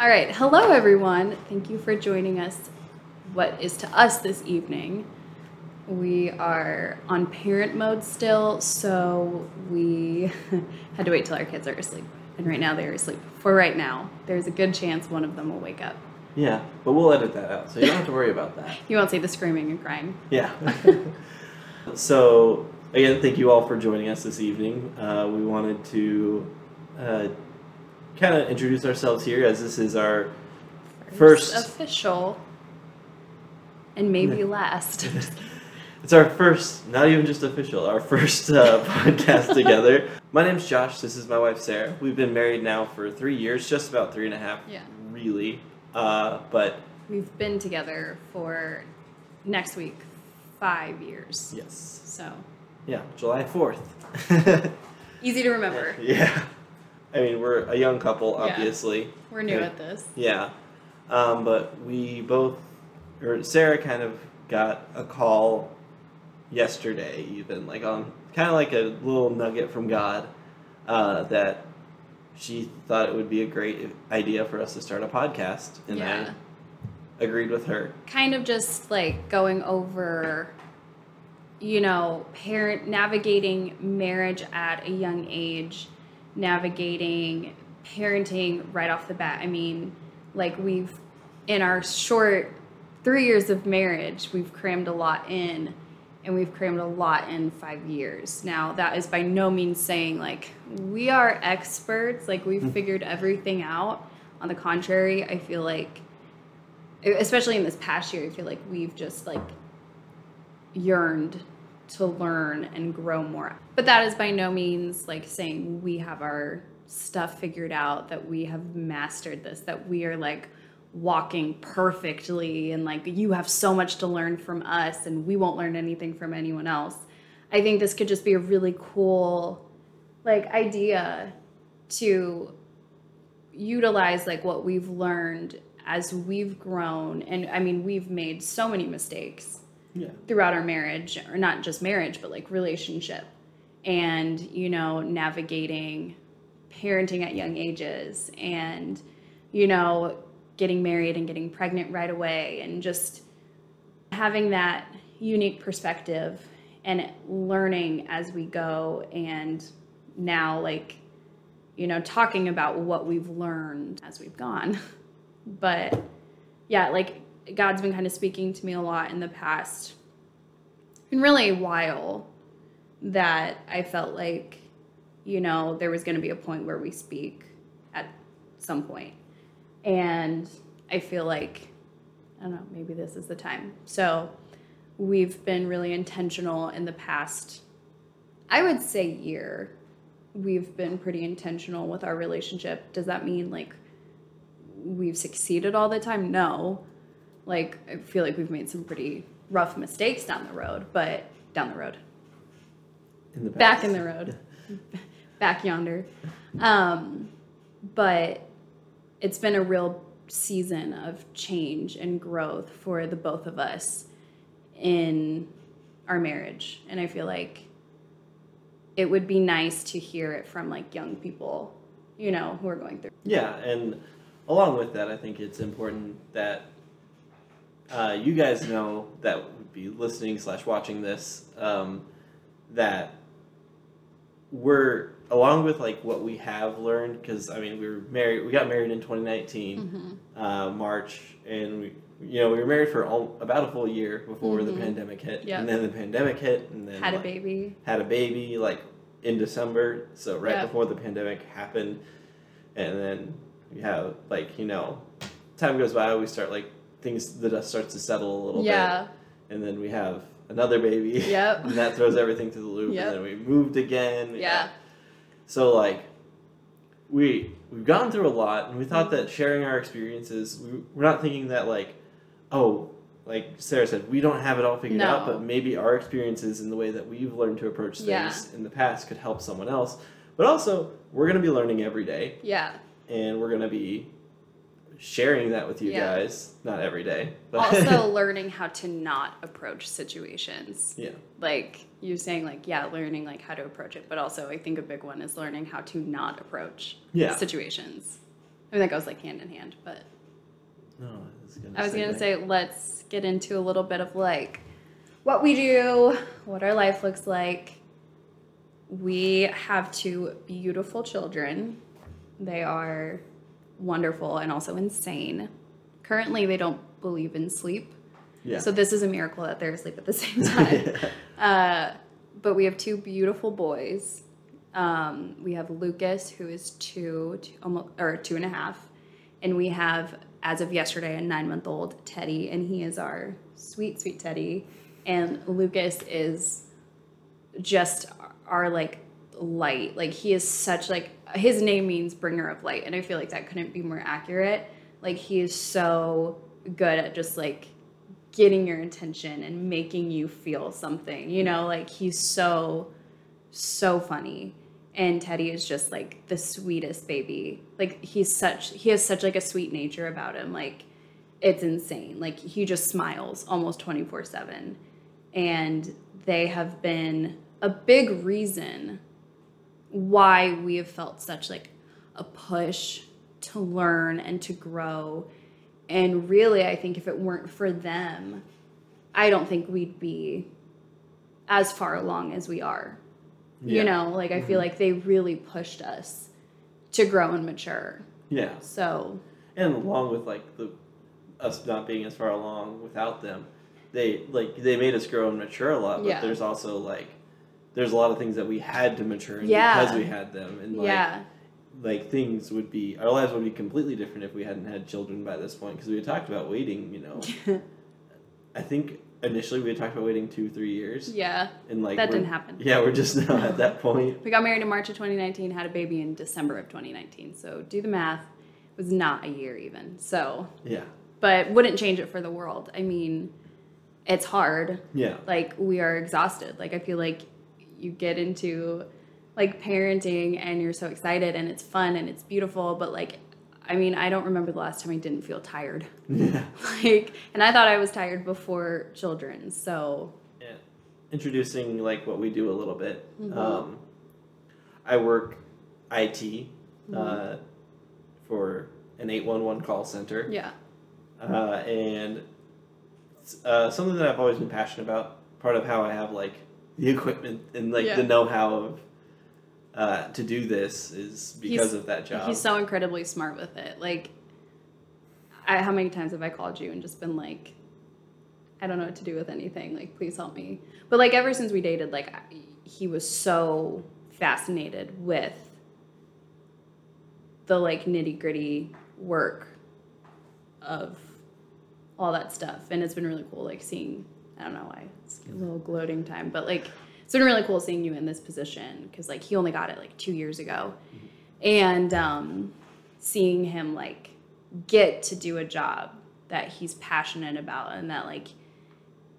All right. Hello, everyone. Thank you for joining us. What is to us this evening? We are on parent mode still, so we had to wait till our kids are asleep. And right now they're asleep. For right now, there's a good chance one of them will wake up. Yeah, but we'll edit that out, so you don't have to worry about that. You won't see the screaming and crying. Yeah. so again, thank you all for joining us this evening. Uh, we wanted to uh, kind of introduce ourselves here, as this is our first. official and maybe last. It's our first, not even just official, our first uh, podcast together. My name's Josh. This is my wife Sarah. We've been married now for three years, just about three and a half. Yeah. Really. Uh, but We've been together for next week five years. yes, So yeah, July fourth. easy to remember. Yeah. I mean, we're a young couple, obviously. Yeah. We're new Yeah. at this. Yeah. Um, but we both, or Sarah kind of got a call yesterday, even, like on kind of like a little nugget from God uh, that she thought it would be a great idea for us to start a podcast. And Yeah. I agreed with her. kind of just like going over you know parent navigating marriage at a young age navigating parenting right off the bat. I mean like we've in our short three years of marriage we've crammed a lot in and we've crammed a lot in five years. Now that is by no means saying like we are experts like we've mm. figured everything out. On the contrary i feel like especially in this past year, I feel like we've just like yearned to learn and grow more. But that is by no means like saying we have our stuff figured out, that we have mastered this, that we are like walking perfectly and like you have so much to learn from us and we won't learn anything from anyone else. I think this could just be a really cool like idea to utilize like what we've learned as we've grown and i mean we've made so many mistakes Yeah. throughout our marriage or not just marriage but like relationship and you know navigating parenting at young ages and you know getting married and getting pregnant right away and just having that unique perspective and learning as we go and now like you know talking about what we've learned as we've gone but yeah like god's been kind of speaking to me a lot in the past. And really a while that i felt like you know there was going to be a point where we speak at some point. And i feel like i don't know maybe this is the time. So we've been really intentional in the past i would say year. We've been pretty intentional with our relationship. Does that mean like we've succeeded all the time? No like i feel like we've made some pretty rough mistakes down the road but down the road. In the back in the road. Back yonder. Um but it's been a real season of change and growth for the both of us in our marriage. And i feel like it would be nice to hear it from like young people you know who are going through. Yeah, and along with that, I think it's important that uh, you guys know that would be listening slash watching this um, that we're along with like what we have learned because I mean we were married we got married in 2019 uh, March and we you know we were married for all, about a full year before the Mhm. pandemic hit Yep. and then the pandemic hit and then had a baby had a baby like in December, so right Yeah. before the pandemic happened, and then we have like you know, time goes by, we start like things the dust uh, starts to settle a little bit. yeah bit, and then we have another baby, Yep. and that throws everything to the loop, Yep. and then we moved again, yeah So like, we we've gone through a lot, and we thought that sharing our experiences, we, we're not thinking that like, oh. Like Sarah said, we don't have it all figured out, but maybe our experiences and the way that we've learned to approach things Yeah. in the past could help someone else. But also, we're going to be learning every day, yeah and we're going to be sharing that with you Yeah. guys. Not every day, but also learning how to not approach situations yeah, like you saying like yeah learning like how to approach it but also i think a big one is learning how to not approach Yeah. situations I mean, that goes like hand in hand, but No, I was gonna, I was gonna say let's get into a little bit of like what we do, what our life looks like. We have two beautiful children. They are wonderful and also insane. Currently, they don't believe in sleep. Yeah. So this is a miracle that they're asleep at the same time. uh, but we have two beautiful boys. Um, we have Lucas, who is two, two, almost or two and a half, and we have, as of yesterday, a nine-month-old Teddy, and he is our sweet, sweet Teddy. And Lucas is just our like light. Like he is such like his name means bringer of light, and I feel like that couldn't be more accurate. Like he is so good at just like getting your attention and making you feel something. You know, like he's so so funny. And Teddy is just like the sweetest baby. Like he's such he has such like a sweet nature about him. Like it's insane. Like he just smiles almost 24/7. And they have been a big reason why we have felt such like a push to learn and to grow. And really, I think if it weren't for them, I don't think we'd be as far along as we are. Yeah. You know, like I feel mm-hmm. like they really pushed us to grow and mature. Yeah. So, and along with like the us not being as far along without them they like they made us grow and mature a lot but Yeah. there's also like there's a lot of things that we had to mature in Yeah. because we had them and like yeah. like things would be our lives would be completely different if we hadn't had children by this point because we had talked about waiting you know i think initially we had talked about waiting two three years yeah. and like That didn't happen. yeah we're just now at that point We got married in March of 2019, had a baby in December of 2019. So, do the math. It was not a year even. So, yeah but wouldn't change it for the world. I mean, it's hard. yeah like we are exhausted like i feel like you get into like parenting and you're so excited and it's fun and it's beautiful but like i mean i don't remember the last time i didn't feel tired yeah like and i thought i was tired before children so Yeah. Introducing like what we do a little bit. Mhm. Um, I work IT Mm-hmm. uh, for an eight one one call center, yeah uh, and uh, something that I've always been passionate about. Part of how I have like the equipment and like Yeah. the know how of uh, to do this is because He's- of that job. he's so incredibly smart with it like I, how many times have i called you and just been like i don't know what to do with anything like please help me but like ever since we dated like I, he was so fascinated with the like nitty gritty work of all that stuff and it's been really cool like seeing i don't know why a little gloating time but like it's been really cool seeing you in this position because like he only got it like two years ago and um, seeing him like get to do a job that he's passionate about and that like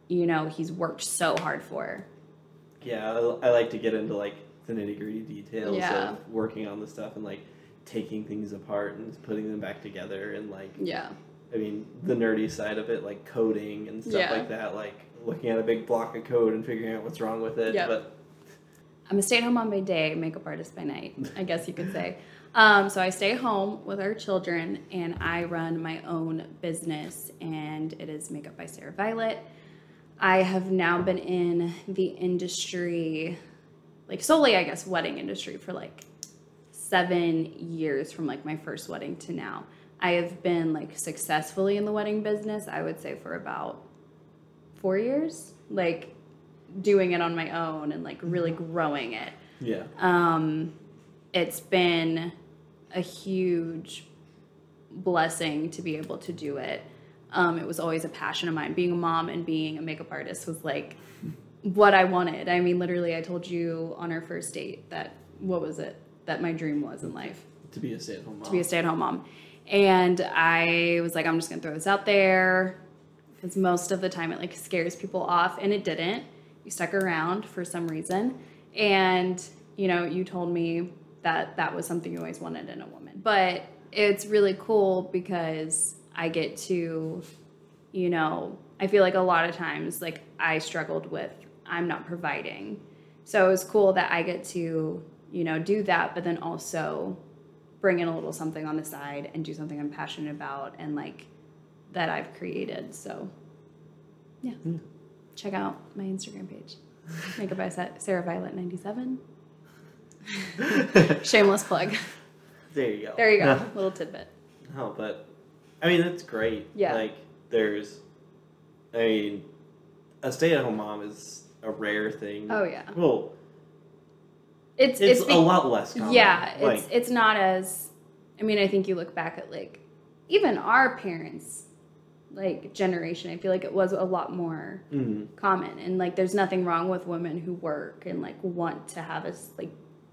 you know he's worked so hard for Yeah, I, I like to get into like the nitty gritty details Yeah. of working on the stuff and like taking things apart and putting them back together and like yeah I mean the nerdy side of it like coding and stuff Yeah. like that like looking at a big block of code and figuring out what's wrong with it Yeah. but I'm a stay-at-home mom by day, makeup artist by night, I guess you could say. Um, so I stay home with our children, and I run my own business, and it is Makeup by Sarah Violet. I have now been in the industry, like solely, I guess, wedding industry for like seven years from like my first wedding to now. I have been like successfully in the wedding business, I would say, for about four years. Like doing it on my own and like really growing it. yeah Um, it's been a huge blessing to be able to do it. Um, it was always a passion of mine. Being a mom and being a makeup artist was like what I wanted. I mean, literally, I told you on our first date that what was it that my dream was in life to be a stay at home mom to be a stay-at-home mom and i was like i'm just gonna throw this out there because most of the time it like scares people off and it didn't. You stuck around for some reason and you know you told me that that was something you always wanted in a woman. But it's really cool because i get to you know i feel like a lot of times like i struggled with i'm not providing. So it was cool that i get to you know do that but then also bring in a little something on the side and do something I'm passionate about and like that I've created. So, yeah. Yeah. Check out my Instagram page. Makeup by Sa- Sarah Violet 97. Shameless plug. there you go. There you go. Little tidbit. No, but I mean that's great. Yeah. Like there's, I mean, a stay-at-home mom is a rare thing. Oh yeah. Well, It's it's, it's, a lot less common. Yeah, Like, it's it's not as I mean, I think you look back at like even our parents like generation, I feel like it was a lot more mhm. common and like there's nothing wrong with women who work and like want to have a like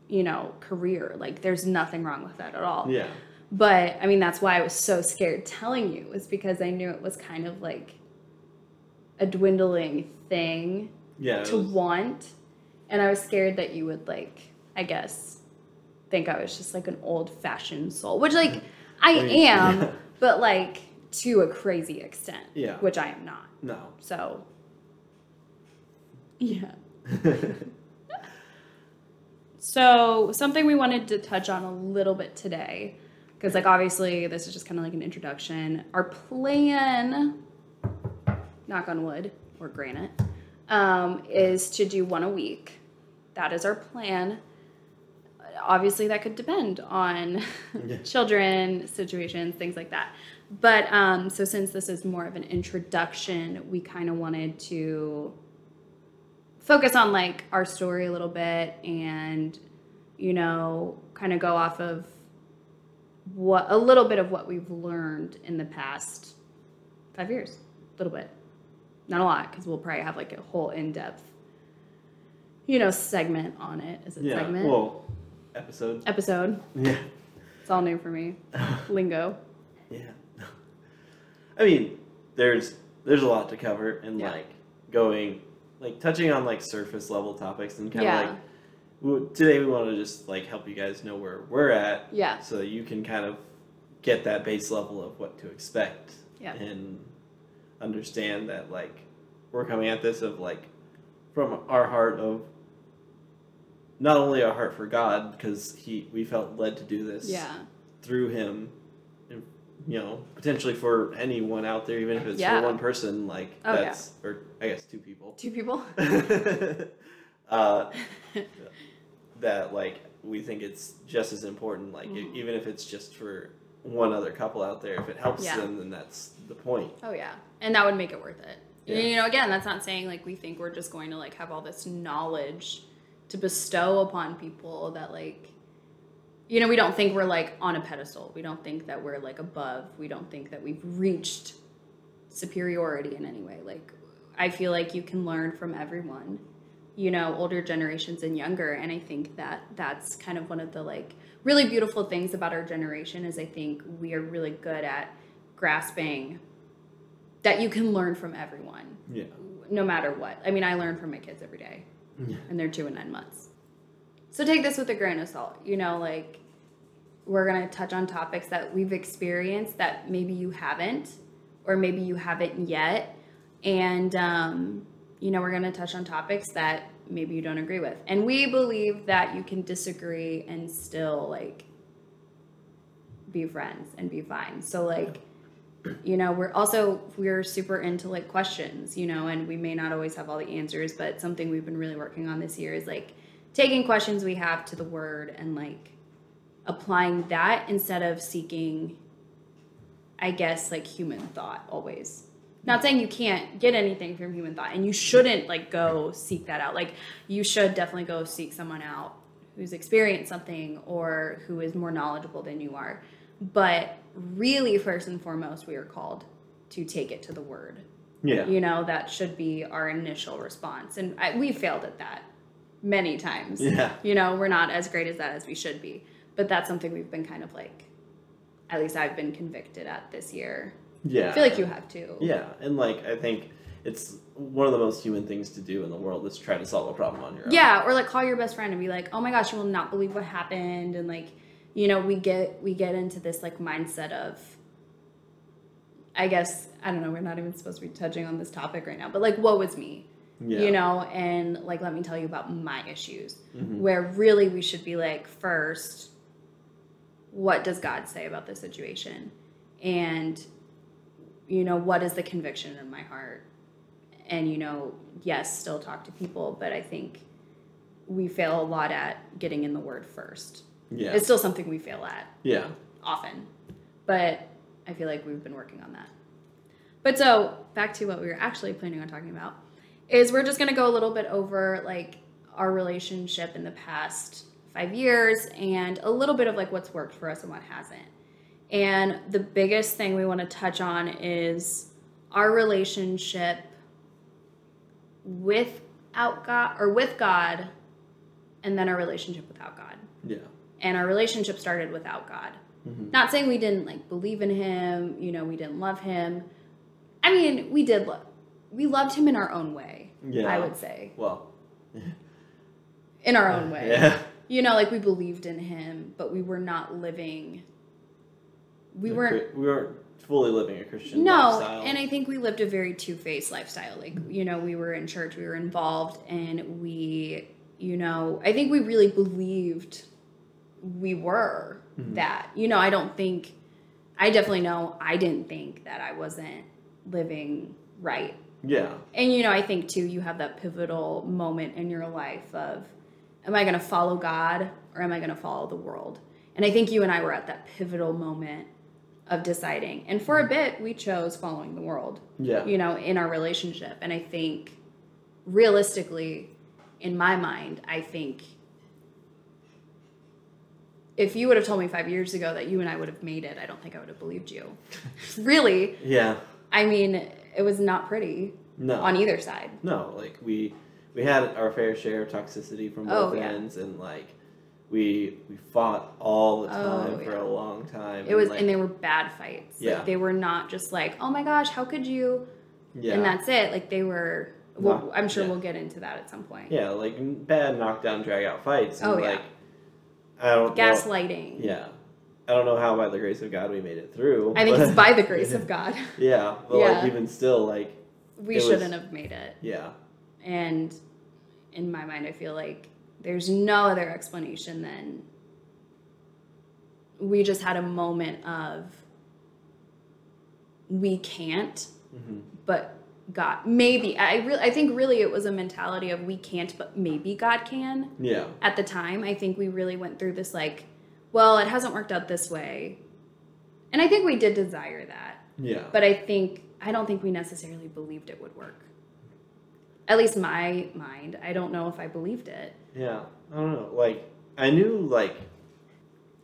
you know, career. Like there's nothing wrong with that at all. yeah. But I mean, that's why I was so scared telling you, was because I knew it was kind of like a dwindling thing Yeah. to was- want. And I was scared that you would, like, I guess, think I was just like an old fashioned soul, which, like, I I mean, am, yeah. but like to a crazy extent, Yeah. which I am not. No. So, yeah. So, something we wanted to touch on a little bit today, because, like, obviously, this is just kind of like an introduction. Our plan, knock on wood or granite, um, is to do one a week. That is our plan. Obviously, that could depend on Yeah. children, situations, things like that. But um, so, since this is more of an introduction, we kind of wanted to focus on like our story a little bit and you know kind of go off of what a little bit of what we've learned in the past five years a little bit not a lot because we'll probably have like a whole in-depth you know segment on it is it yeah. segment Well, episode. episode Yeah. it's all new for me lingo Yeah. I mean, there's there's a lot to cover and Yeah. like going like touching on like surface level topics and kind of Yeah. like w- today we want to just like help you guys know where we're at yeah so that you can kind of get that base level of what to expect Yeah. and understand that like we're coming at this of like from our heart of not only our heart for God because he we felt led to do this yeah through him you know potentially for anyone out there even if it's Yeah. for one person like Oh, yeah. that's or i guess two people two people uh, that like we think it's just as important like Mhm. even if it's just for one other couple out there if it helps Yeah. them then that's the point Oh yeah, and that would make it worth it. Yeah. You know, again, that's not saying like we think we're just going to like have all this knowledge to bestow upon people that like you know, we don't think we're like on a pedestal. We don't think that we're like above. We don't think that we've reached superiority in any way. Like I feel like you can learn from everyone. You know, older generations and younger, and I think that that's kind of one of the like really beautiful things about our generation is I think we are really good at grasping that you can learn from everyone yeah no matter what. I mean, I learn from my kids every day, Yeah. and they're two and nine months. So take this with a grain of salt. You know, like we're gonna touch on topics that we've experienced that maybe you haven't, or maybe you haven't yet, and um, you know, we're gonna touch on topics that maybe you don't agree with, and we believe that you can disagree and still like be friends and be fine. So like you know we're also we're super into like questions you know and we may not always have all the answers but something we've been really working on this year is like taking questions we have to the word and like applying that instead of seeking i guess like human thought always. Not saying you can't get anything from human thought and you shouldn't like go seek that out. Like you should definitely go seek someone out who's experienced something or who is more knowledgeable than you are. But really first and foremost we are called to take it to the word. Yeah. You know that should be our initial response and I, we failed at that many times. Yeah. you know we're not as great as that as we should be. But that's something we've been kind of like at least i've been convicted at this year. Yeah i feel like you have too. Yeah. And like i think it's one of the most human things to do in the world is try to solve a problem on your own. Yeah. Or like call your best friend and be like oh my gosh you will not believe what happened. And like you know we get we get into this like mindset of i guess i don't know we're not even supposed to be touching on this topic right now but like what was me yeah you know and like let me tell you about my issues Mhm. where really we should be like first what does God say about this situation? And, you know, what is the conviction in my heart? And, you know, yes, still talk to people, but I think we fail a lot at getting in the word first. Yeah. It's still something we fail at yeah. often, but I feel like we've been working on that. But so back to what we were actually planning on talking about is we're just going to go a little bit over like our relationship in the past five years and a little bit of like what's worked for us and what hasn't. And the biggest thing we want to touch on is our relationship without God or with God and then our relationship without God. Yeah. And our relationship started without God. Mhm. Not saying we didn't like believe in him, you know, we didn't love him. I mean, we did love we loved him in our own way. Yeah. I would say. Well. In our own way. Yeah. You know, like we believed in him, but we were not living we weren't We weren't fully living a Christian no, lifestyle. and I think we lived a very two-faced lifestyle. Like, you know, we were in church, we were involved, and we, you know, I think we really believed we were Mhm. that. You know, I don't think, I definitely know I didn't think that I wasn't living right. Yeah. And, you know, I think too, you have that pivotal moment in your life of, am I going to follow God or am I going to follow the world? And I think you and I were at that pivotal moment of deciding. And for a mm-hmm. bit, we chose following the world, Yeah. you know, in our relationship. And I think realistically, in my mind, I think if you would have told me five years ago that you and I would have made it, I don't think I would have believed you. really. Yeah. I mean, it was not pretty No. on either side. No, like we we had our fair share of toxicity from Oh, both yeah. ends, and like we we fought all the Oh, time for yeah. a long time. It was, like, and they were bad fights. Yeah. Like, they were not just like, oh my gosh, how could you? yeah, And that's it. Like they were. Well, Knock- I'm sure yeah. we'll get into that at some point. yeah, like bad knockdown, drag out fights. And Oh, yeah. like I don't know. Gaslighting. Yeah, I don't know how by the grace of God we made it through. I think it's by the grace of God. yeah, but Yeah. like even still, like We shouldn't have made it. yeah, And in my mind, I feel like there's no other explanation than we just had a moment of we can't, hmm but God maybe. I really, I think really it was a mentality of we can't, but maybe God can. yeah, At the time, I think we really went through this like, well, it hasn't worked out this way, and I think we did desire that. yeah, but I think I don't think we necessarily believed it would work. At least my mind, I don't know if I believed it. yeah. I don't know. Like I knew like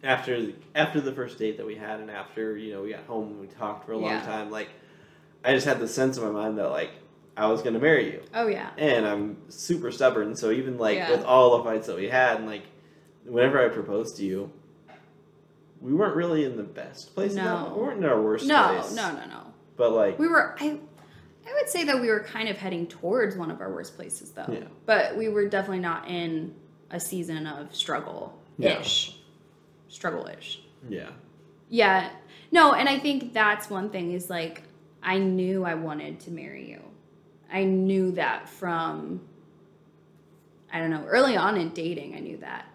after after the first date that we had, and after you know we got home and we talked for a long Yeah. time, like I just had the sense in my mind that like I was gonna marry you. Oh yeah, and I'm super stubborn. So even like Yeah. with all the fights that we had, and like whenever I proposed to you, we weren't really in the best place. No. we weren't in our worst no, place. no, no, no. No. But like, We were. I, I would say that we were kind of heading towards one of our worst places, though. Yeah. But we were definitely not in a season of struggle ish, struggle ish. yeah, Yeah. No, and I think that's one thing is like I knew I wanted to marry you. I knew that from I don't know, early on in dating I knew that.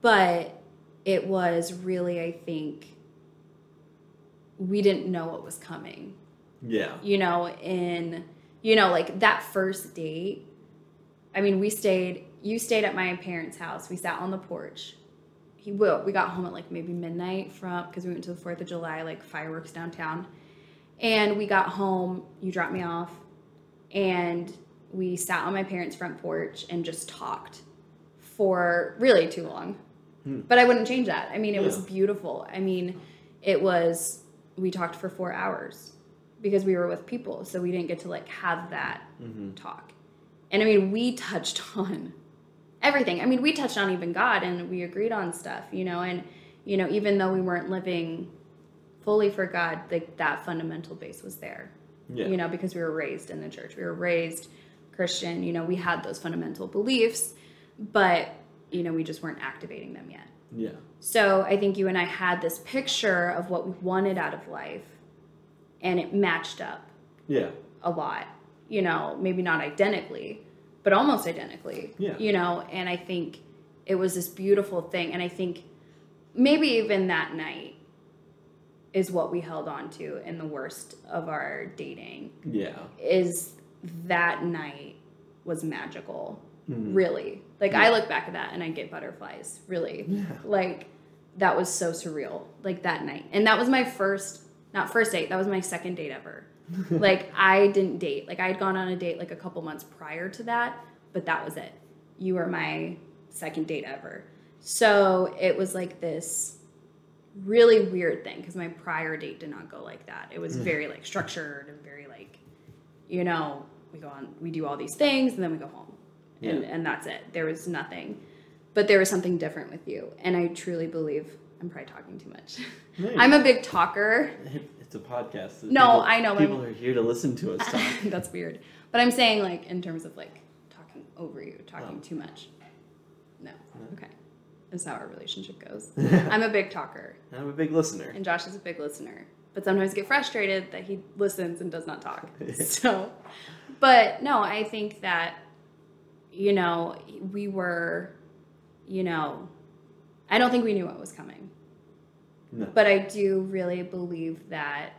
But it was really I think we didn't know what was coming. yeah, You know, in you know, like that first date, I mean, we stayed you stayed at my parents' house. We sat on the porch he will. We got home at like maybe midnight from because we went to the Fourth of July like fireworks downtown, and we got home. You dropped me off, and we sat on my parents' front porch and just talked for really too long. Hmm. But I wouldn't change that. I mean, it was beautiful. I mean, it was. We talked for four hours because we were with people, so we didn't get to like have that hmm talk. And I mean, we touched on everything. I mean, we touched on even God and we agreed on stuff, you know, and you know, even though we weren't living fully for God, like that fundamental base was there. yeah, You know, because we were raised in the church. We were raised Christian, you know, we had those fundamental beliefs, but you know, we just weren't activating them yet. yeah, So I think you and I had this picture of what we wanted out of life and it matched up yeah, a lot, you know, maybe not identically, but almost identically. Yeah. You know, and I think it was this beautiful thing. And I think maybe even that night is what we held on to in the worst of our dating Yeah. is that night was magical Mhm. really. Like Yeah. i look back at that and i get butterflies really. Yeah. like that was so surreal like that night. And that was my first not first date that was my second date ever. Like i didn't date. Like i had gone on a date like a couple months prior to that but that was it. You were my second date ever. So it was like this really weird thing because my prior date did not go like that. It was very like structured and very like you know we go on we do all these things and then we go home Yeah. and that's it. There was nothing. But there was something different with you and i truly believe i'm probably talking too much. No, i'm a big talker. It's a podcast. No, People- I know, People are here to listen to us talk. that's weird. But i'm saying like in terms of like talking over you talking Oh. too much. No. No. okay. That's how our relationship goes. I'm i'm a big talker. I'm a big listener. and josh is a big listener. But sometimes get frustrated that he listens and does not talk. So but no i think that you know we were you know i don't think we knew what was coming. No. but i do really believe that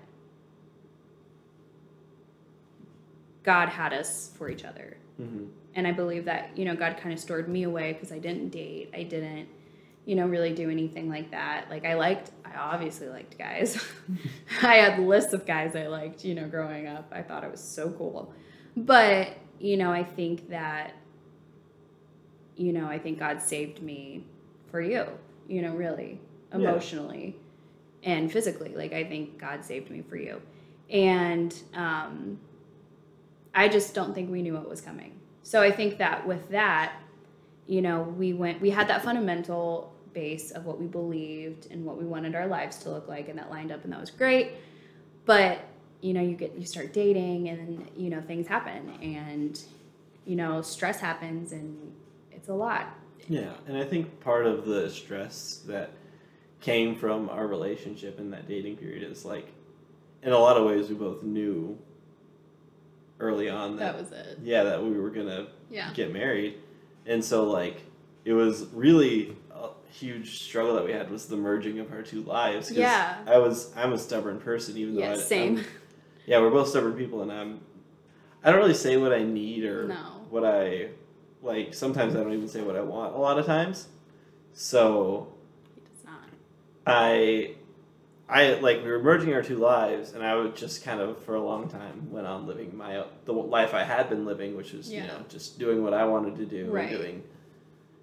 god had us for each other. Hmm and i believe that you know god kind of stored me away because i didn't date. I didn't you know really do anything like that. Like i liked i obviously liked guys. I had lists of guys i liked you know growing up. I thought it was so cool. But you know i think that you know i think god saved me for you you know really Yeah. emotionally and physically like i think god saved me for you. And um i just don't think we knew what was coming. So i think that with that you know we went we had that fundamental base of what we believed and what we wanted our lives to look like and that lined up and that was great. But you know you get you start dating and you know things happen and you know stress happens and it's a lot Yeah, and I think part of the stress that came from our relationship in that dating period is like, in a lot of ways, we both knew early on that, that was it yeah that we were gonna yeah get married, and so like it was really a huge struggle that we had was the merging of our two lives. 'cause Yeah. I was I'm a stubborn person, even though yeah I, same I'm- yeah, we're both stubborn people, and I'm. I don't really say what I need or No. what I like. Sometimes I don't even say what I want. A lot of times, so He does not. I, I like we were merging our two lives, and I would just kind of for a long time went on living my the life I had been living, which was Yeah. you know just doing what I wanted to do, Right. and doing,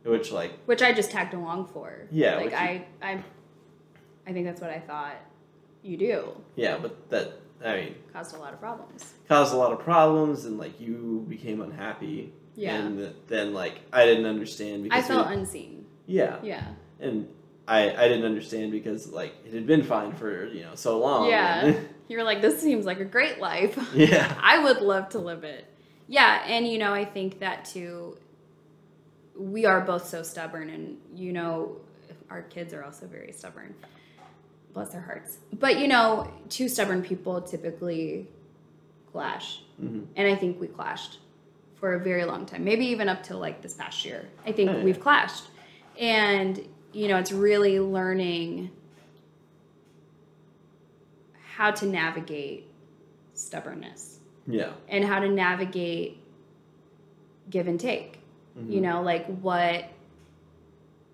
which like which I just tagged along for. Yeah, like which you- I, I, I think that's what I thought you do. yeah, but that I mean Caused a lot of problems. caused a lot of problems, and like you became unhappy. Yeah. And then like I didn't understand I because we- felt unseen. yeah, Yeah, and I I didn't understand because like it had been fine for you know so long. Yeah. you were like, this seems like a great life. yeah. I would love to live it. Yeah, and you know, I think that too. We are both so stubborn, and you know, our kids are also very stubborn. Bless their hearts. But you know, two stubborn people typically clash. hmm and I think we clashed for a very long time, maybe even up till like this past year. I think Oh, yeah. we've clashed, and you know, it's really learning how to navigate stubbornness Yeah. and how to navigate give and take. Mhm. You know, like what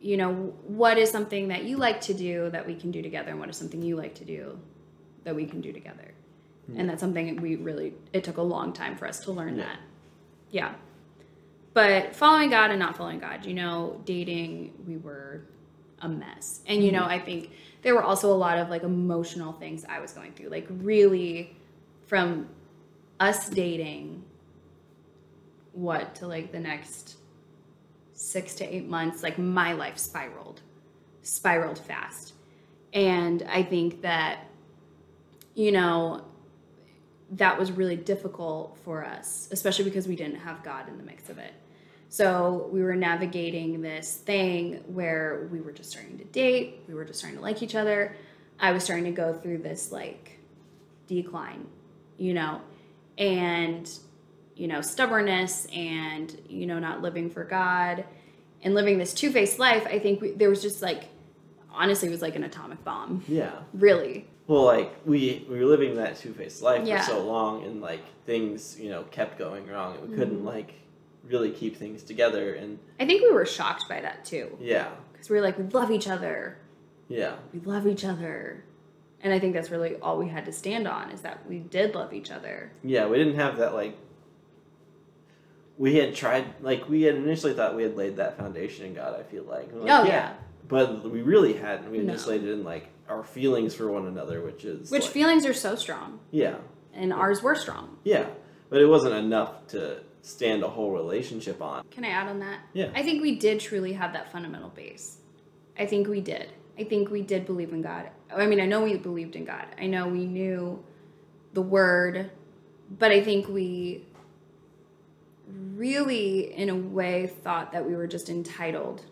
you know, what is something that you like to do that we can do together, and what is something you like to do that we can do together. And that's something we really, it took a long time for us to learn Yeah. that. Yeah. But following God and not following God, you know, dating, we were a mess. And, you know, mm-hmm. I think there were also a lot of like emotional things I was going through. Like, really, from us dating, what, to like the next six to eight months, like my life spiraled, spiraled fast. And I think that, you know, that was really difficult for us, especially because we didn't have God in the mix of it. So we were navigating this thing where we were just starting to date, we were just starting to like each other. I was starting to go through this like decline, you know, and you know, stubbornness and you know, not living for God and living this two-faced life. I think we, there was just like honestly it was like an atomic bomb. Yeah. Really. Well, like we we were living that two faced life Yeah. for so long, and like things you know kept going wrong, and we couldn't Mhm. like really keep things together, and I think we were shocked by that too. yeah, Because we were like, we love each other. yeah, We love each other. And I think that's really all we had to stand on is that we did love each other. yeah. We didn't have that like. We had tried, like we had initially thought we had laid that foundation in God. I feel like, like, oh, yeah. but we really hadn't. We had No. just laid it in like our feelings for one another, which is Which like- feelings are so strong. yeah, And ours were strong. yeah, but it wasn't enough to stand a whole relationship on. Can I add on that? Yeah. I think we did truly have that fundamental base. I think we did. I think we did believe in God. I mean, I know we believed in God. I know we knew the word, but I think we really, in a way, thought that we were just entitled,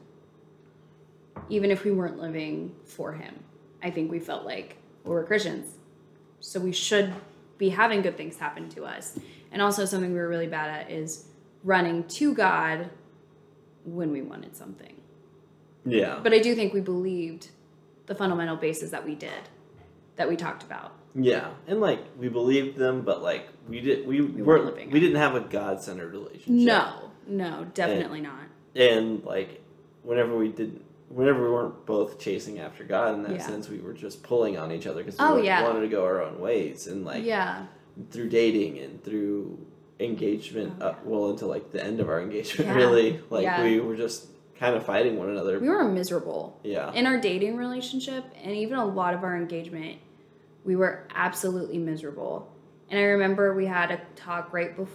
even if we weren't living for Him. I think we felt like well, we're Christians, so we should be having good things happen to us. And also, something we were really bad at is running to God when we wanted something. Yeah, But I do think we believed the fundamental basis that we did, that we talked about. Yeah, and like we believed them, but like we did we, weren't weren't living we didn't have a God centered relationship. No, no, definitely not. and like whenever we did, whenever we weren't both chasing after God in that Yeah. sense, we were just pulling on each other because we Oh, wanted- yeah. wanted to go our own ways, and like yeah, through dating and through engagement, Oh, up, well into like the end of our engagement, really, like we were just kind of fighting one another. we were miserable yeah, in our dating relationship, and even a lot of our engagement. We were absolutely miserable. And I remember we had a talk right before,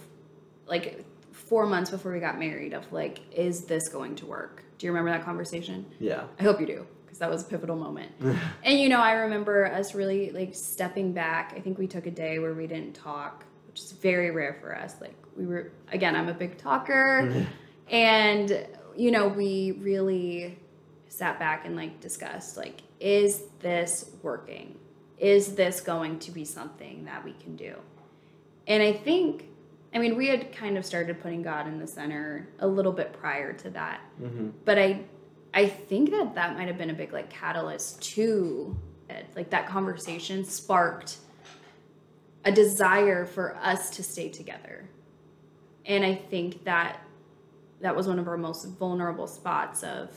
like four months before we got married, of like, is this going to work? Do you remember that conversation? yeah, I hope you do, because that was a pivotal moment. and you know, I remember us really like stepping back. I think we took a day where we didn't talk, which is very rare for us. Like we were again, I'm a big talker, and you know, we really sat back and like discussed like, is this working? Is this going to be something that we can do? And I think, I mean, we had kind of started putting God in the center a little bit prior to that. Hmm but i i think that that might have been a big like catalyst to it. Like that conversation sparked a desire for us to stay together. And i think that that was one of our most vulnerable spots of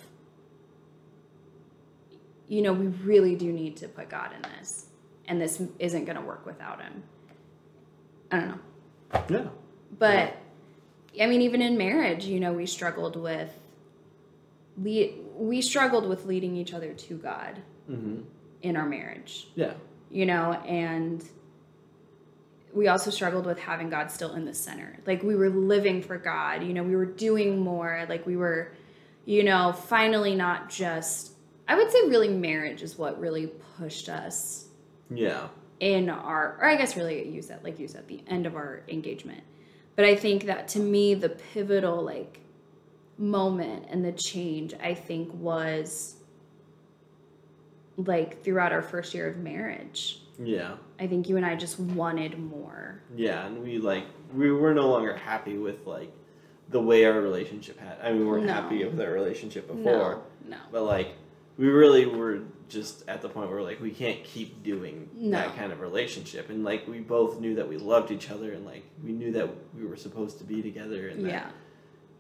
you know we really do need to put god in this and this isn't going to work without him. I don't know. Yeah, but I mean, even in marriage, you know, we struggled with we we struggled with leading each other to God hmm in our marriage, yeah, you know, and we also struggled with having God still in the center. Like we were living for God, you know, we were doing more, like we were, you know, finally not just I would say really marriage is what really pushed us yeah, in our or i guess really you said like you said the end of our engagement but i think that to me the pivotal like moment and the change i think was like throughout our first year of marriage yeah. i think you and i just wanted more Yeah, and we like we were no longer happy with like the way our relationship had. I mean, we weren't No. happy with our relationship before, no no but like we really were just at the point where like we can't keep doing No. that kind of relationship, and like we both knew that we loved each other, and like we knew that we were supposed to be together, and that, yeah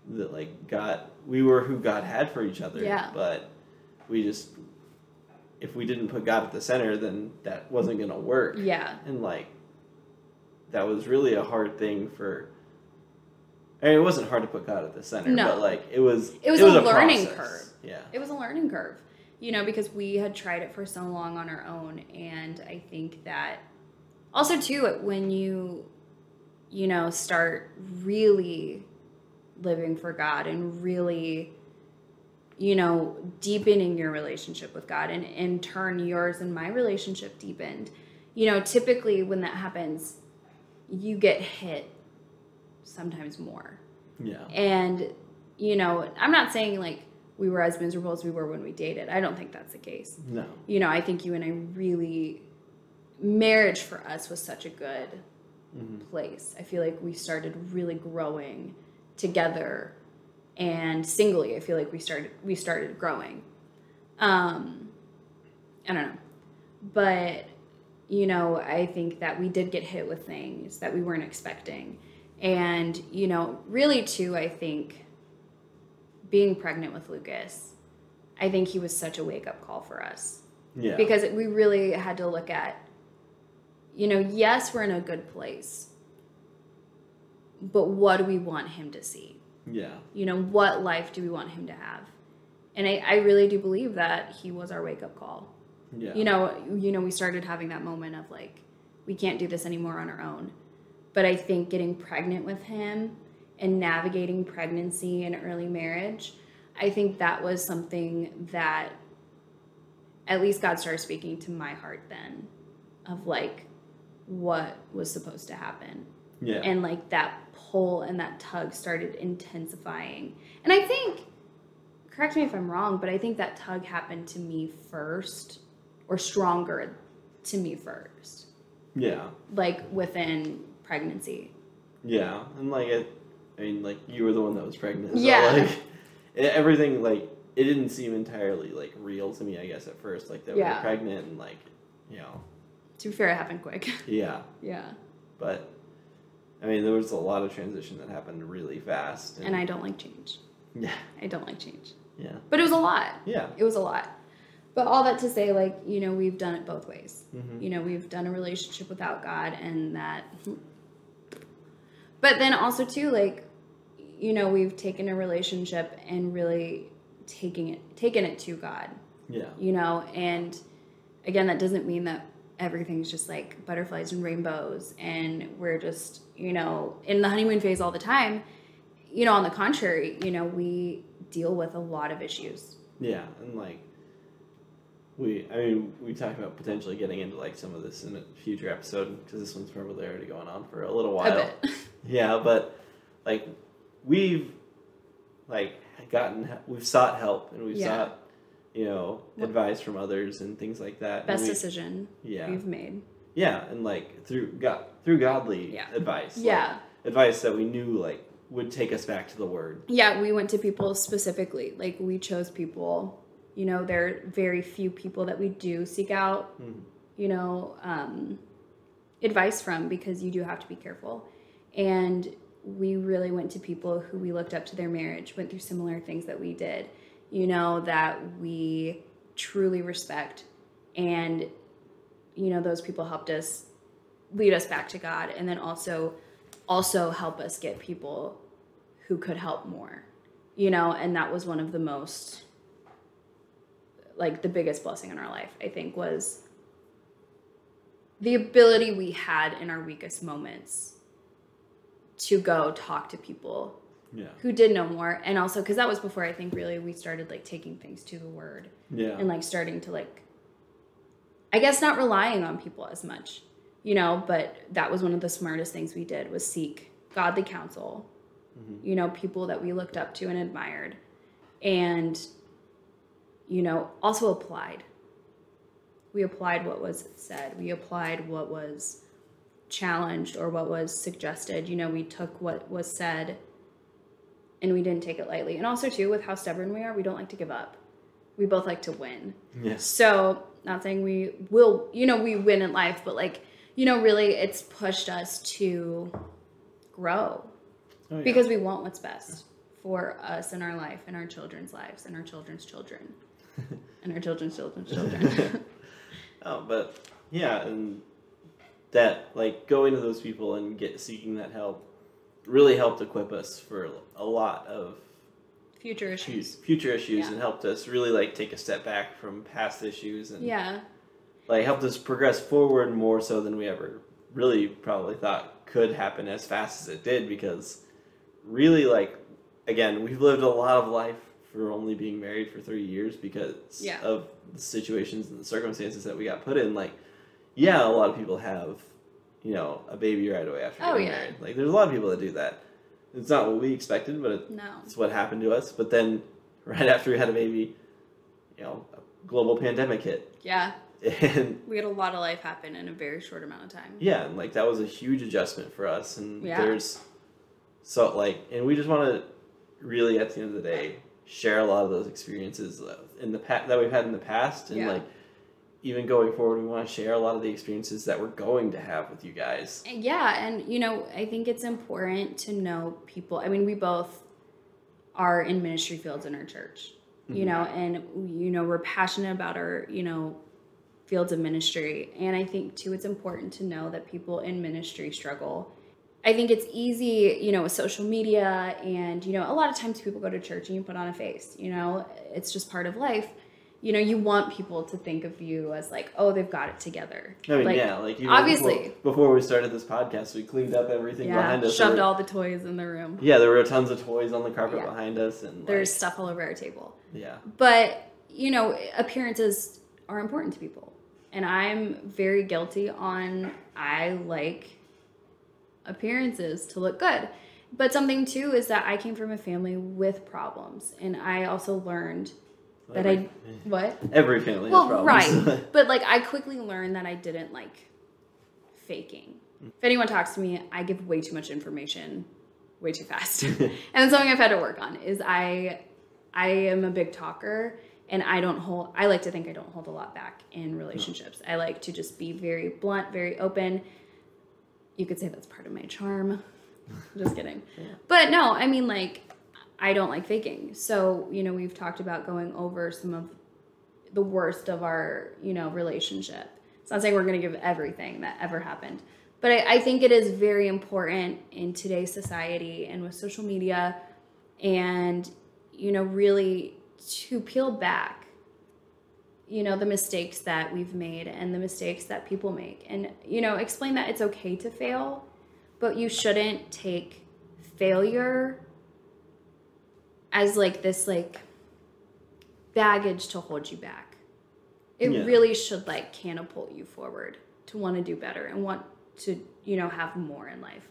that like God, we were who God had for each other. Yeah. but we just if we didn't put God at the center, then that wasn't gonna work yeah and like that was really a hard thing for I mean, it wasn't hard to put God at the center, No. but like it was. It was a a learning process. curve. Yeah, it was a learning curve you know because we had tried it for so long on our own and i think that also too when you you know start really living for god and really you know deepening your relationship with god and in turn yours and my relationship deepened you know typically when that happens you get hit sometimes more. Yeah, and, you know, I'm not saying like we were as miserable as we were when we dated. I don't think that's the case. no, You know, I think you and I really, marriage for us was such a good hmm place. I feel like we started really growing together and singly. I feel like we started, we started growing. Um, I don't know. But, you know, I think that we did get hit with things that we weren't expecting. And, you know, really, too, I think being pregnant with Lucas, I think he was such a wake up call for us. Yeah. Because we really had to look at, you know, yes, we're in a good place, but what do we want him to see? yeah. You know, what life do we want him to have? And I, I really do believe that he was our wake up call. Yeah. You know, you know, we started having that moment of like, we can't do this anymore on our own. But I think getting pregnant with him and navigating pregnancy and early marriage, I think that was something that at least God started speaking to my heart then of like what was supposed to happen Yeah. and like that pull and that tug started intensifying. And I think, correct me if I'm wrong, but I think that tug happened to me first or stronger to me first, yeah. like within pregnancy. Yeah. And like it, I mean, like you were the one that was pregnant. so, Yeah. Like it, everything, like it didn't seem entirely like real to me. I guess at first, like that we Yeah. were pregnant and like, you know, To be fair, it happened quick. yeah. yeah. But I mean, there was a lot of transition that happened really fast. And I don't like change. Yeah. I don't like change. Yeah. But it was a lot. Yeah. It was a lot. But all that to say, like, you know, we've done it both ways. Mhm. You know, we've done a relationship without God and that. But then also, too, like, you know, we've taken a relationship and really taking it, taken it to God, Yeah. you know, and again, that doesn't mean that everything's just like butterflies and rainbows and we're just, you know, in the honeymoon phase all the time. You know, on the contrary, you know, we deal with a lot of issues. Yeah. And like, we, I mean, we talked about potentially getting into like some of this in a future episode because this one's probably already going on for a little while. A bit. Yeah, but like we've like gotten we've sought help and we've Yeah. sought you know What- advice from others and things like that. Best decision Yeah, we've made. yeah, and like through God through godly Yeah. advice. like, Yeah. advice that we knew like would take us back to the word. Yeah, we went to people specifically. Like we chose people. You know, there are very few people that we do seek out. Mhm. You know, um, advice from because you do have to be careful. And we really went to people who we looked up to their marriage, went through similar things that we did. You know that we truly respect, and you know those people helped us lead us back to God, and then also also help us get people who could help more you know and that was one of the most like the biggest blessing in our life i think was the ability we had in our weakest moments to go talk to people Yeah, who did know more. And also because that was before i think really we started like taking things to the word yeah, and like starting to like i guess not relying on people as much you know but that was one of the smartest things we did was seek godly counsel mm-hmm. you know people that we looked up to and admired and you know also applied. We applied what was said. We applied what was challenged or what was suggested you know we took what was said and we didn't take it lightly. And also too with how stubborn we are we don't like to give up. We both like to win. Yes, so, not saying we will, you know, we win in life, but like, you know, really it's pushed us to grow. Oh, yeah. because we want what's best for us in our life and our children's lives and our children's children and our children's children's children. oh, but yeah, and that like going to those people and get seeking that help really helped equip us for a lot of Future issues, future issues, Yeah. and helped us really like take a step back from past issues and Yeah. like helped us progress forward more so than we ever really probably thought could happen as fast as it did because really like again we've lived a lot of life for only being married for three years because Yeah. of the situations and the circumstances that we got put in like yeah a lot of people have you know a baby right away after Oh, getting yeah. married like there's a lot of people that do that it's not what we expected but it, No. it's what happened to us but then right after we had a baby you know a global pandemic hit Yeah. and We had a lot of life happen in a very short amount of time. yeah and like that was a huge adjustment for us and Yeah. there's so like and we just want to really at the end of the day share a lot of those experiences uh, in the past that we've had in the past and Yeah. like even going forward, we want to share a lot of the experiences that we're going to have with you guys. Yeah, and you know, I think it's important to know people. I mean, we both are in ministry fields in our church, you mm-hmm. know, and you know, we're passionate about our, you know, fields of ministry. And I think too it's important to know that people in ministry struggle. I think it's easy, you know, with social media and, you know, a lot of times people go to church and you put on a face, you know, it's just part of life. You know, you want people to think of you as like, oh, they've got it together. I mean, like, yeah, like even obviously. before, before we started this podcast, we cleaned up everything yeah, behind us. shoved were- all the toys in the room. yeah, there were tons of toys on the carpet Yeah. behind us, and There's like, stuff all over our table. yeah, But, you know, appearances are important to people. And I'm very guilty on I like appearances to look good. But something too is that I came from a family with problems. And I also learned that every, I what? every family Well, right. But like I quickly learned that I didn't like faking. If anyone talks to me, I give way too much information way too fast. and it's something I've had to work on is I I am a big talker and I don't hold I like to think I don't hold a lot back in relationships. I like to just be very blunt, very open. You could say that's part of my charm. just kidding. But no, I mean like I don't like faking. So, you know, we've talked about going over some of the worst of our, you know, relationship. It's not saying we're going to give everything that ever happened, but I, I think it is very important in today's society and with social media and, you know, really to peel back, you know, the mistakes that we've made and the mistakes that people make and, you know, explain that it's okay to fail, but you shouldn't take failure as like this like baggage to hold you back. It Yeah. really should like catapult you forward to want to do better and want to, you know, have more in life.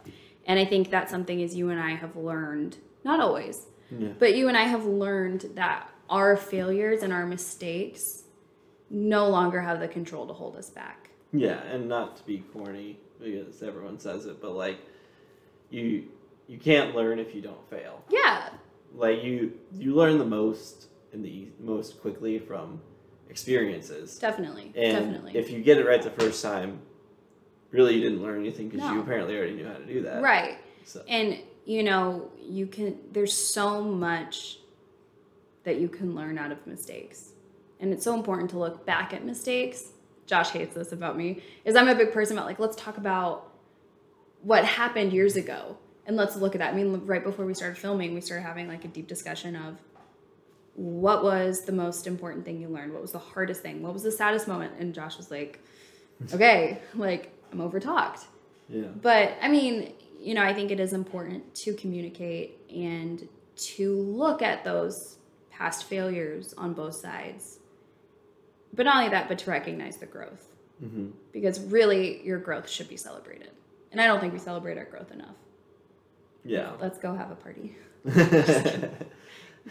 And I think that's something as you and I have learned, not always, Yeah. but you and I have learned that our failures and our mistakes no longer have the control to hold us back. Yeah, and not to be corny because everyone says it, but like you you can't learn if you don't fail. Yeah. Like you you learn the most and the most quickly from experiences. Definitely. And definitely. if you get it right the first time, really you didn't learn anything because you apparently already knew how to do that. right. So And you know, you can there's so much that you can learn out of mistakes. And it's so important to look back at mistakes. Josh hates this about me. Is I'm a big person about like let's talk about what happened years ago and let's look at that. I mean, right before we started filming, we started having like a deep discussion of what was the most important thing you learned? What was the hardest thing? What was the saddest moment? And Josh was like, "Okay, like I'm overtalked. yeah. But I mean, you know, I think it is important to communicate and to look at those past failures on both sides. But not only that, but to recognize the growth. hmm Because really, your growth should be celebrated. And I don't think we celebrate our growth enough. Yeah. Let's go have a party.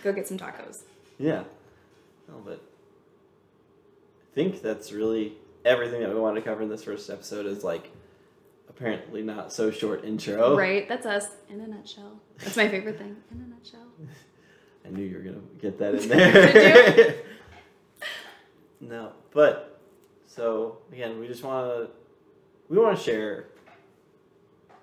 Go get some tacos. Yeah. No, but I think that's really everything that we wanted to cover in this first episode is like apparently not so short intro. Right? That's us in a nutshell. That's my favorite thing. In a nutshell. I knew you were gonna get that in there. No, but so again, we just want to we want to share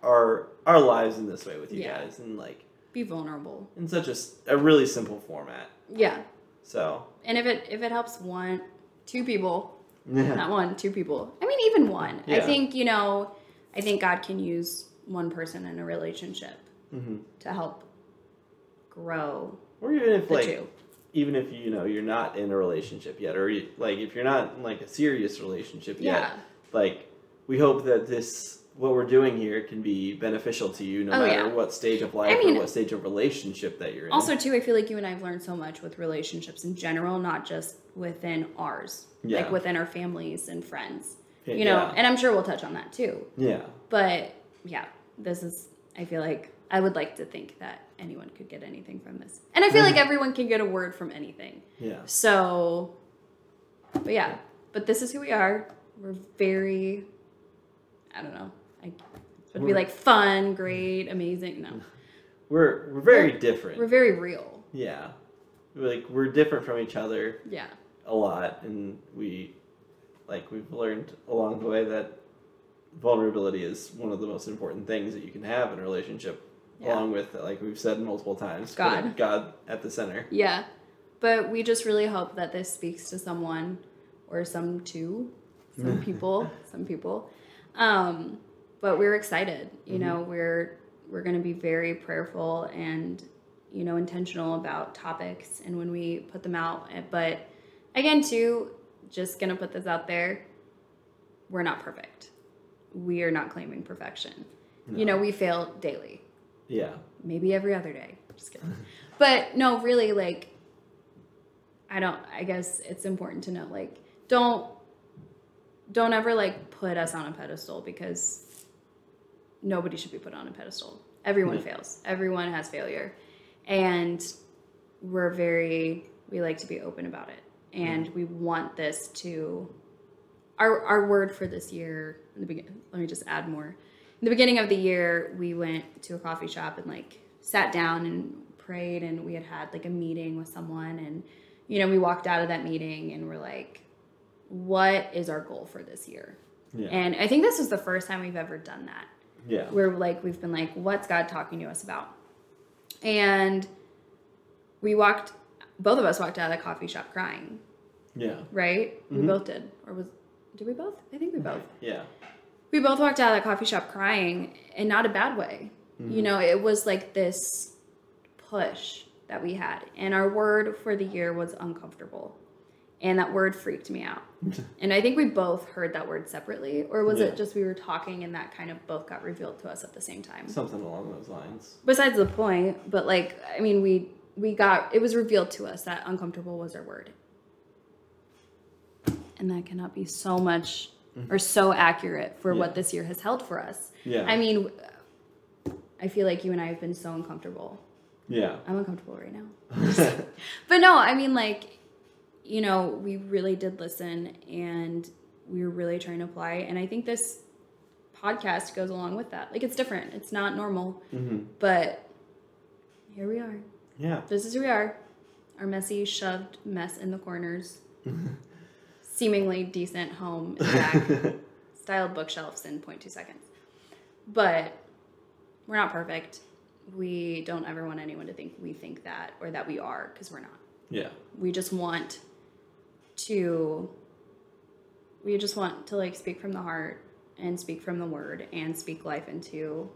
our our lives in this way with you Yeah. guys, and like Be vulnerable. in such a, a really simple format. Yeah. So And if it if it helps one, two people, yeah, not one, two people. I mean, even one. I think, you know, I think God can use one person in a relationship hmm to help grow or even if like two. even if you know you're not in a relationship yet, or you, like if you're not in like a serious relationship yet, Yeah. like we hope that this what we're doing here can be beneficial to you no Oh, matter yeah. what stage of life mean- or what stage of relationship that you're in. Also, too, I feel like you and I have learned so much with relationships in general, not just within ours, Yeah. like within our families and friends. Yeah, You know, and I'm sure we'll touch on that too. yeah, But yeah, this is, I feel like I would like to think that anyone could get anything from this. And I feel like everyone can get a word from anything. yeah, So, but yeah, but this is who we are. We're very, I don't know. I it would be like fun, great, amazing. No, we're we're very We're- different. we're very real. yeah, we're like we're different from each other Yeah, a lot, and we like we've learned along the way that vulnerability is one of the most important things that you can have in a relationship Yeah. along with like we've said multiple times God. god at the center Yeah. But we just really hope that this speaks to someone or some two, some people, some people. Um, but we're excited. You mm-hmm. know, we're we're going to be very prayerful and you know intentional about topics and when we put them out. Eh, but again, too, just going to put this out there. We're not perfect. We are not claiming perfection. You know, we fail daily yeah maybe every other day. Just kidding. but no, really, like, I don't. I guess it's important to know, like, don't don't ever like put us on a pedestal because nobody should be put on a pedestal. Everyone Yeah. fails. Everyone has failure, and we're very we like to be open about it, and we want this to our our word for this year in the beginning. Let me just add more. In the beginning of the year, we went to a coffee shop and like sat down and prayed, and we had had like a meeting with someone, and you know we walked out of that meeting and we're like, what is our goal for this year? yeah And I think this was the first time we've ever done that yeah. Where like we've been like what's god talking to us about? And we walked both of us walked out of the coffee shop crying. Yeah. Right? We Mhm. both did. Or was did we both? I think we both. Yeah. We both walked out of the coffee shop crying and not a bad way. You know it was like this push that we had. And our word for the year was uncomfortable and that word freaked me out. And i think we both heard that word separately or was Yeah. it just we were talking and that kind of both got revealed to us at the same time? Something along those lines. Besides the point but like i mean we we got it was revealed to us that uncomfortable was our word. And that cannot be so much mm-hmm. or so accurate for Yeah. what this year has held for us. Yeah. I mean i feel like you and i have been so uncomfortable. Yeah. I'm uncomfortable right now. But no i mean like you know we really did listen and we were really trying to apply and i think this podcast goes along with that like it's different it's not normal hmm but here we are. yeah This is who we are. Our messy, shoved mess in the corners. Seemingly decent home in the back. Styled bookshelves in 0.2 seconds. But we're not perfect. We don't ever want anyone to think we think that or that we are because we're not. yeah We just want to we just want to like speak from the heart and speak from the word and speak life into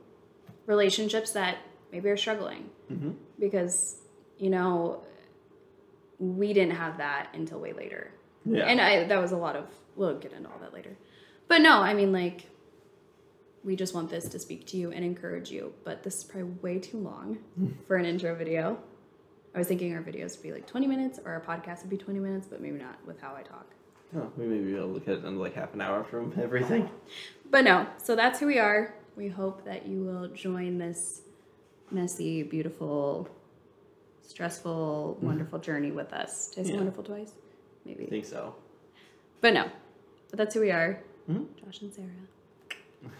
relationships that maybe are struggling. Hmm because you know we didn't have that until way later. Yeah. And i that was a lot of we'll get into all that later. But no i mean like we just want this to speak to you and encourage you but this is probably way too long for an intro video i was thinking our videos would be like 20 minutes or our podcast would be 20 minutes but maybe not with how i talk oh, we may be able to cut it into like half an hour from everything but no so that's who we are we hope that you will join this messy beautiful stressful wonderful journey with us did i say Yeah. wonderful twice i maybe think so But no, but that's who we are. Mhm. Josh and Sarah.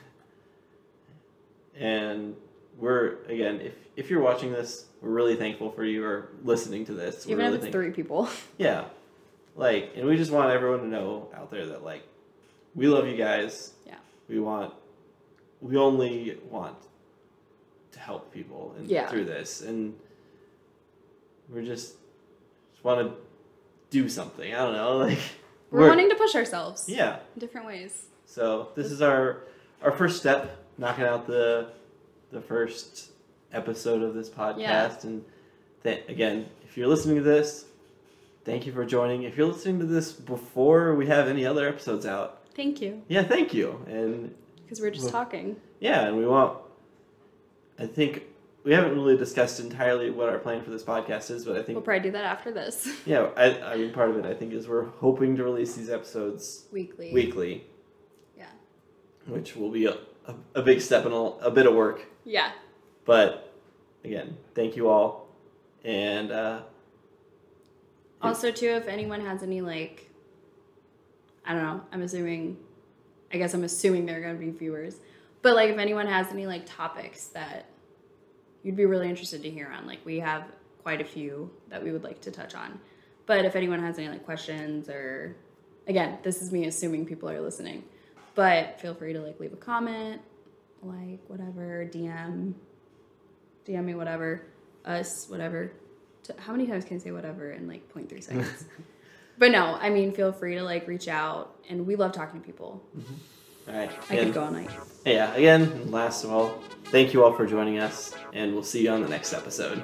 and we're again if if you're watching this we're really thankful for you or listening to this we're Even really if it's thank- three people. yeah like and we just want everyone to know out there that like we love you guys Yeah. we want we only want to help people and Yeah. through this and we're just just want to do something i don't know like We're, wanting to push ourselves yeah in different ways. so this is our our first step, knocking out the the first episode of this podcast. Yeah. And th- again, if you're listening to this, thank you for joining. If you're listening to this before we have any other episodes out, Thank you. yeah, thank you. And Because we're just Well- talking. yeah, and we want. I think we haven't really discussed entirely what our plan for this podcast is, but I think We'll probably do that after this. yeah, I, I mean part of it I think is we're hoping to release these episodes Weekly. weekly, Yeah. which will be a, a, a big step and a, a bit of work. Yeah. But again, thank you all. And uh, Also, too, if anyone has any, like, I don't know, I'm assuming, I guess I'm assuming they're going to be viewers. But, like, if anyone has any, like, topics that you'd be really interested to hear on, like, we have quite a few that we would like to touch on. But if anyone has any, like, questions or again, this is me assuming people are listening. But feel free to like leave a comment, like whatever, DM, DM me whatever, us, whatever. How many times can I say whatever in like 0.3 seconds? but no, I mean, feel free to like reach out, and we love talking to people. Mm-hmm. All right. I And- could go all night. Yeah, again, last of all, thank you all for joining us, and we'll see you on the next episode.